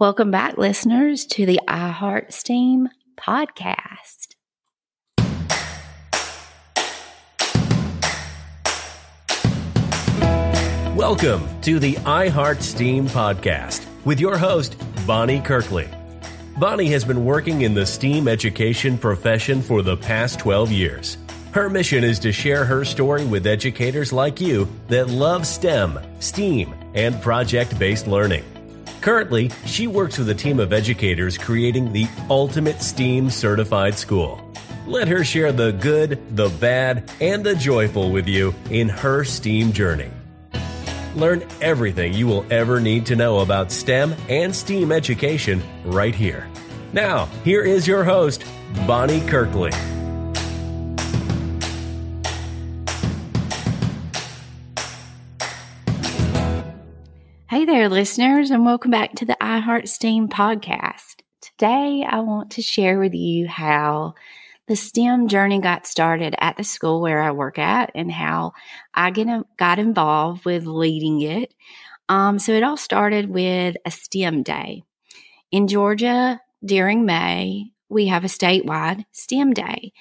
Welcome back, listeners, to the I Heart STEAM podcast. Welcome to the I Heart STEAM podcast with your host, Bonnie Kirkley. Bonnie has been working in the STEAM education profession for the past 12 years. Her mission is to share her story with educators like you that love STEM, STEAM, and project based learning. Currently, she works with a team of educators creating the ultimate STEAM certified school. Let her share the good, the bad, and the joyful with you in her STEAM journey. Learn everything you will ever need to know about STEM and STEAM education right here. Now, here is your host, Bonnie Kirkley. There, listeners, and welcome back to the I Heart STEAM podcast. Today, I want to share with you how the STEM journey got started at the school where I work at and how I get, got involved with leading it. Um, so, it all started with a STEM day. In Georgia, during May, we have a statewide STEM day.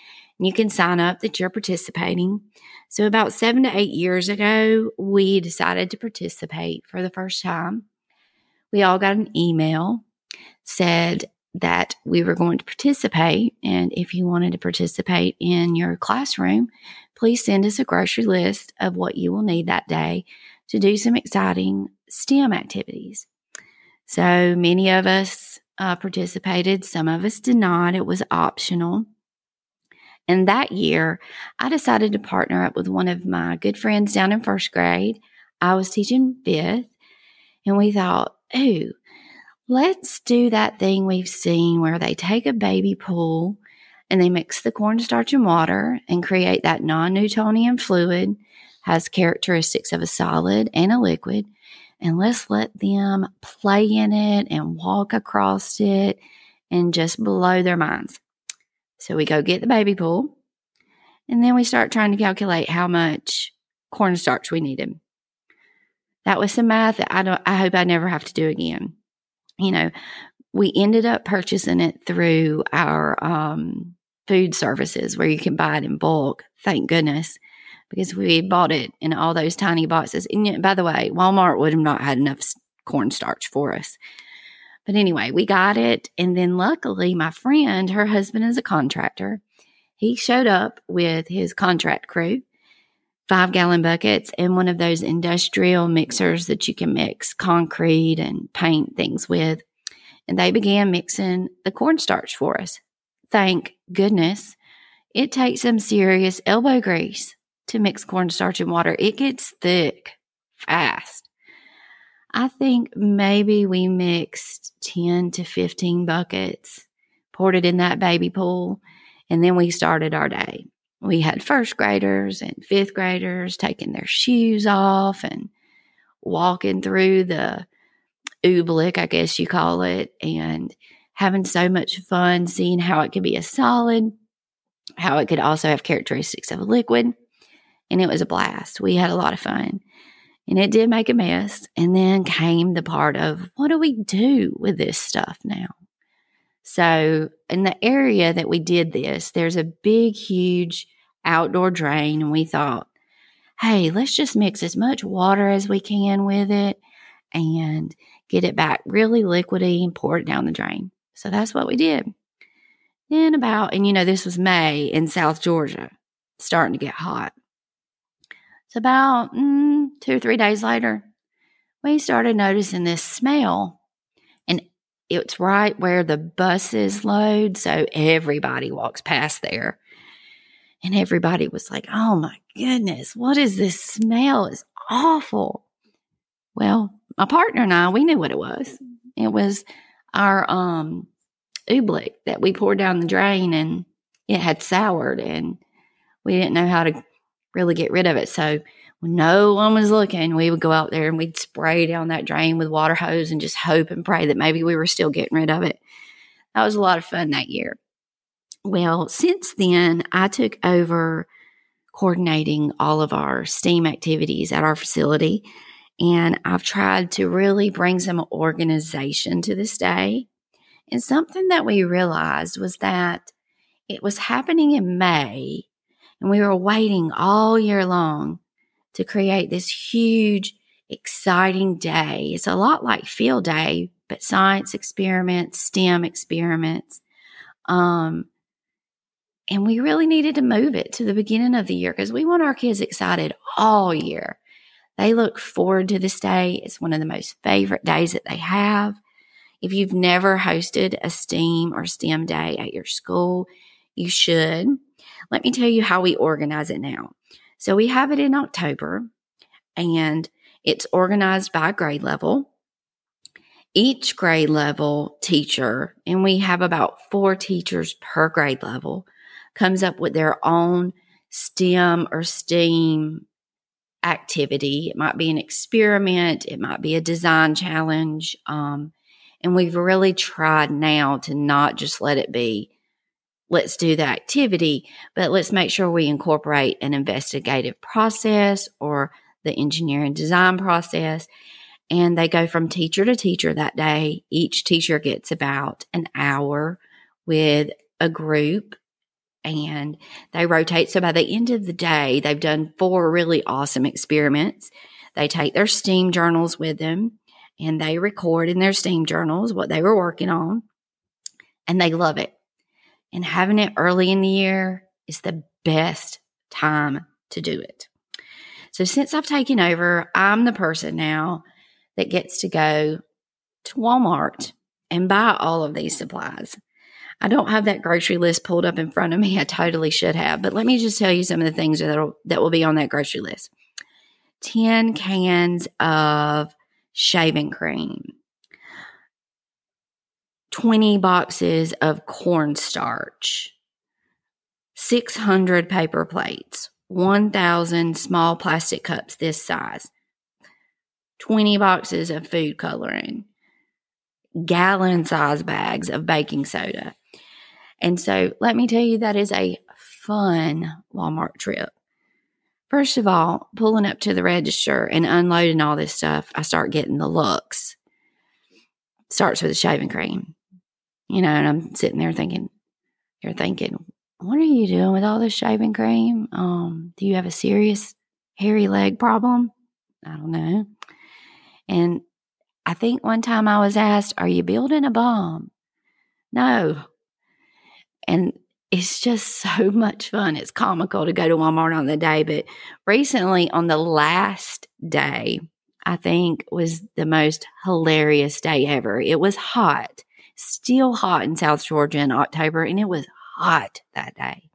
You can sign up that you're participating. So, about seven to eight years ago, we decided to participate for the first time. We all got an email, said that we were going to participate. And if you wanted to participate in your classroom, please send us a grocery list of what you will need that day to do some exciting STEM activities. So many of us uh, participated, some of us did not. It was optional. And that year, I decided to partner up with one of my good friends down in first grade. I was teaching fifth, and we thought, ooh, Let's do that thing we've seen where they take a baby pool and they mix the cornstarch and water and create that non Newtonian fluid, has characteristics of a solid and a liquid. And let's let them play in it and walk across it and just blow their minds. So we go get the baby pool and then we start trying to calculate how much cornstarch we needed. That was some math that I don't I hope I never have to do again you know, we ended up purchasing it through our um, food services where you can buy it in bulk. Thank goodness, because we bought it in all those tiny boxes. And by the way, Walmart would have not had enough cornstarch for us. But anyway, we got it. And then luckily, my friend, her husband is a contractor. He showed up with his contract crew, five gallon buckets, and one of those industrial mixers that you can mix concrete and paint things with and they began mixing the cornstarch for us. Thank goodness. It takes some serious elbow grease to mix cornstarch and water. It gets thick fast. I think maybe we mixed 10 to 15 buckets, poured it in that baby pool, and then we started our day. We had first graders and fifth graders taking their shoes off and walking through the oobleck, I guess you call it, and having so much fun seeing how it could be a solid, how it could also have characteristics of a liquid. And it was a blast. We had a lot of fun. And it did make a mess. And then came the part of what do we do with this stuff now? So, in the area that we did this, there's a big, huge outdoor drain. And we thought, hey, let's just mix as much water as we can with it and get it back really liquidy and pour it down the drain. So that's what we did. Then about, and you know, this was May in South Georgia, starting to get hot. So about mm, two or three days later, we started noticing this smell. And it's right where the buses load. So everybody walks past there. And everybody was like, oh my goodness, what is this smell? It's awful. Well, my partner and I, we knew what it was. It was our um oobleck that we poured down the drain and it had soured and we didn't know how to really get rid of it. So when no one was looking, we would go out there and we'd spray down that drain with water hose and just hope and pray that maybe we were still getting rid of it. That was a lot of fun that year. Well, since then, I took over coordinating all of our STEAM activities at our facility And I've tried to really bring some organization to this day. And something that we realized was that it was happening in May, and we were waiting all year long to create this huge, exciting day. It's a lot like field day, but science experiments, STEM experiments. Um, and we really needed to move it to the beginning of the year because we want our kids excited all year. They look forward to this day. It's one of the most favorite days that they have. If you've never hosted a STEAM or STEM day at your school, you should. Let me tell you how we organize it now. So we have it in October and it's organized by grade level. Each grade level teacher, and we have about four teachers per grade level, comes up with their own STEM or STEAM activity. It might be an experiment, it might be a design challenge. Um, and we've really tried now to not just let it be, let's do the activity, but let's make sure we incorporate an investigative process or the engineering design process. And they go from teacher to teacher that day. Each teacher gets about an hour with a group and they rotate. So by the end of the day, they've done four really awesome experiments. They take their STEAM journals with them and they record in their STEAM journals what they were working on and they love it. And having it early in the year is the best time to do it. So since I've taken over, I'm the person now that gets to go to Walmart and buy all of these supplies. I don't have that grocery list pulled up in front of me. I totally should have. But let me just tell you some of the things that that will be on that grocery list. 10 cans of shaving cream. 20 boxes of cornstarch. 600 paper plates. 1,000 small plastic cups this size. 20 boxes of food coloring. Gallon size bags of baking soda and so let me tell you, that is a fun Walmart trip. First of all, pulling up to the register and unloading all this stuff, I start getting the looks. Starts with the shaving cream, you know, and I'm sitting there thinking, you're thinking, what are you doing with all this shaving cream? Um, do you have a serious hairy leg problem? I don't know. And I think one time I was asked, Are you building a bomb? No, and it's just so much fun. It's comical to go to Walmart on the day, but recently on the last day, I think was the most hilarious day ever. It was hot, still hot in South Georgia in October, and it was hot that day.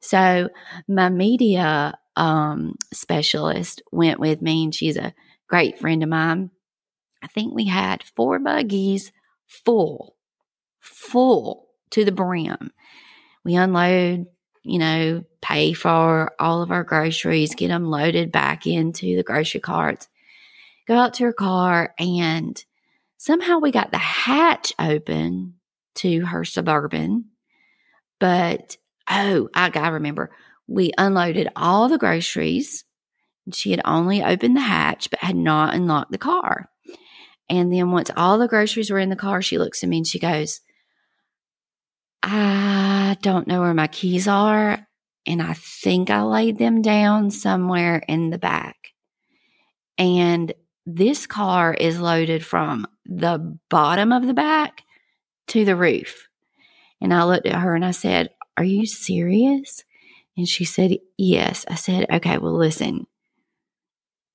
So my media um, specialist went with me, and she's a great friend of mine. I think we had four buggies full, full to the brim. We unload, you know, pay for all of our groceries, get them loaded back into the grocery carts, go out to her car, and somehow we got the hatch open to her suburban. But oh, I gotta remember, we unloaded all the groceries. She had only opened the hatch, but had not unlocked the car. And then once all the groceries were in the car, she looks at me and she goes, I don't know where my keys are. And I think I laid them down somewhere in the back. And this car is loaded from the bottom of the back to the roof. And I looked at her and I said, Are you serious? And she said, Yes. I said, Okay, well, listen.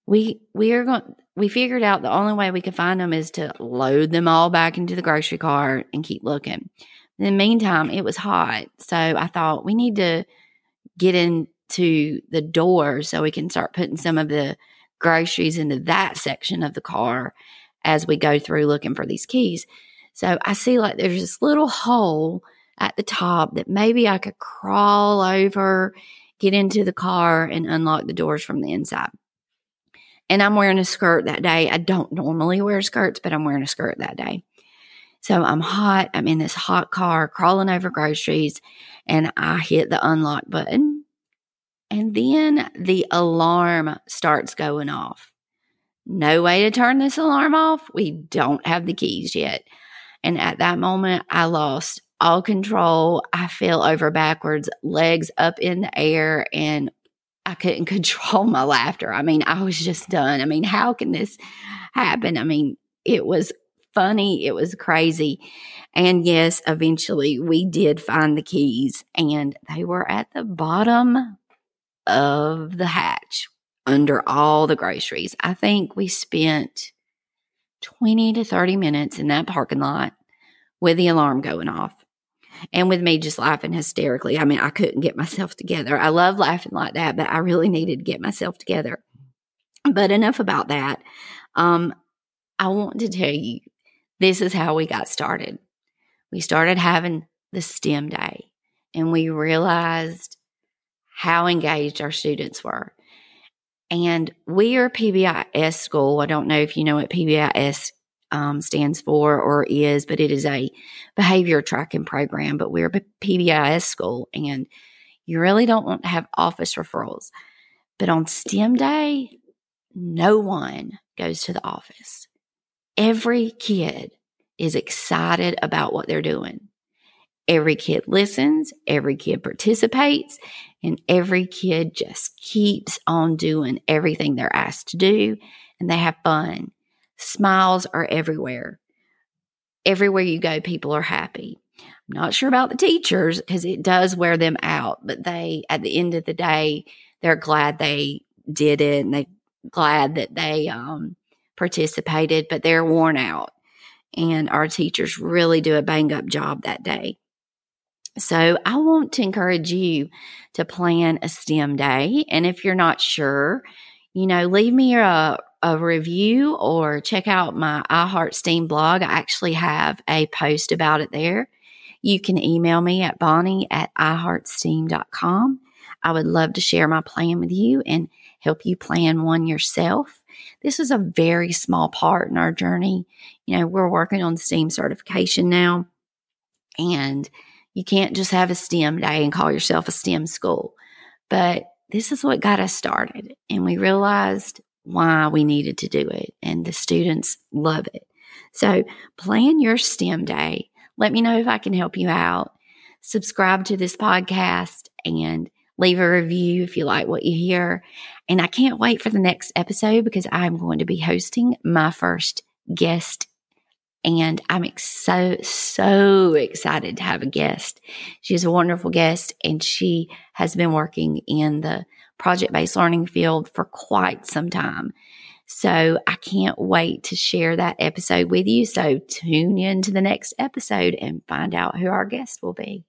We we are going we figured out the only way we could find them is to load them all back into the grocery cart and keep looking. In the meantime, it was hot. So I thought we need to get into the door so we can start putting some of the groceries into that section of the car as we go through looking for these keys. So I see like there's this little hole at the top that maybe I could crawl over, get into the car, and unlock the doors from the inside. And I'm wearing a skirt that day. I don't normally wear skirts, but I'm wearing a skirt that day. So I'm hot. I'm in this hot car crawling over groceries and I hit the unlock button. And then the alarm starts going off. no way to turn this alarm off. We don't have the keys yet. And at that moment, I lost all control. I fell over backwards, legs up in the air, and I couldn't control my laughter. I mean, I was just done. I mean, how can this happen? I mean, it was funny, it was crazy. And yes, eventually we did find the keys, and they were at the bottom of the hatch under all the groceries. I think we spent 20 to 30 minutes in that parking lot with the alarm going off and with me just laughing hysterically. I mean, I couldn't get myself together. I love laughing like that, but I really needed to get myself together. But enough about that. Um, I want to tell you this is how we got started. We started having the STEM day and we realized how engaged our students were. And we are PBIS school. I don't know if you know what PBIS um, stands for or is, but it is a behavior tracking program. But we're a PBIS school, and you really don't want to have office referrals. But on STEM day, no one goes to the office. Every kid is excited about what they're doing. Every kid listens, every kid participates, and every kid just keeps on doing everything they're asked to do, and they have fun. Smiles are everywhere. Everywhere you go, people are happy. I'm not sure about the teachers because it does wear them out, but they, at the end of the day, they're glad they did it and they're glad that they um, participated, but they're worn out. And our teachers really do a bang up job that day. So I want to encourage you to plan a STEM day. And if you're not sure, you know, leave me a, a review or check out my iHeart STEAM blog. I actually have a post about it there. You can email me at bonnie at iheartsteam.com. I would love to share my plan with you and help you plan one yourself. This is a very small part in our journey. You know, we're working on STEAM certification now, and you can't just have a STEM day and call yourself a STEM school. But this is what got us started. And we realized why we needed to do it. And the students love it. So plan your STEM day. Let me know if I can help you out. Subscribe to this podcast and leave a review if you like what you hear. And I can't wait for the next episode because I'm going to be hosting my first guest and I'm so, so excited to have a guest. She's a wonderful guest and she has been working in the project based learning field for quite some time. So I can't wait to share that episode with you. So tune in to the next episode and find out who our guest will be.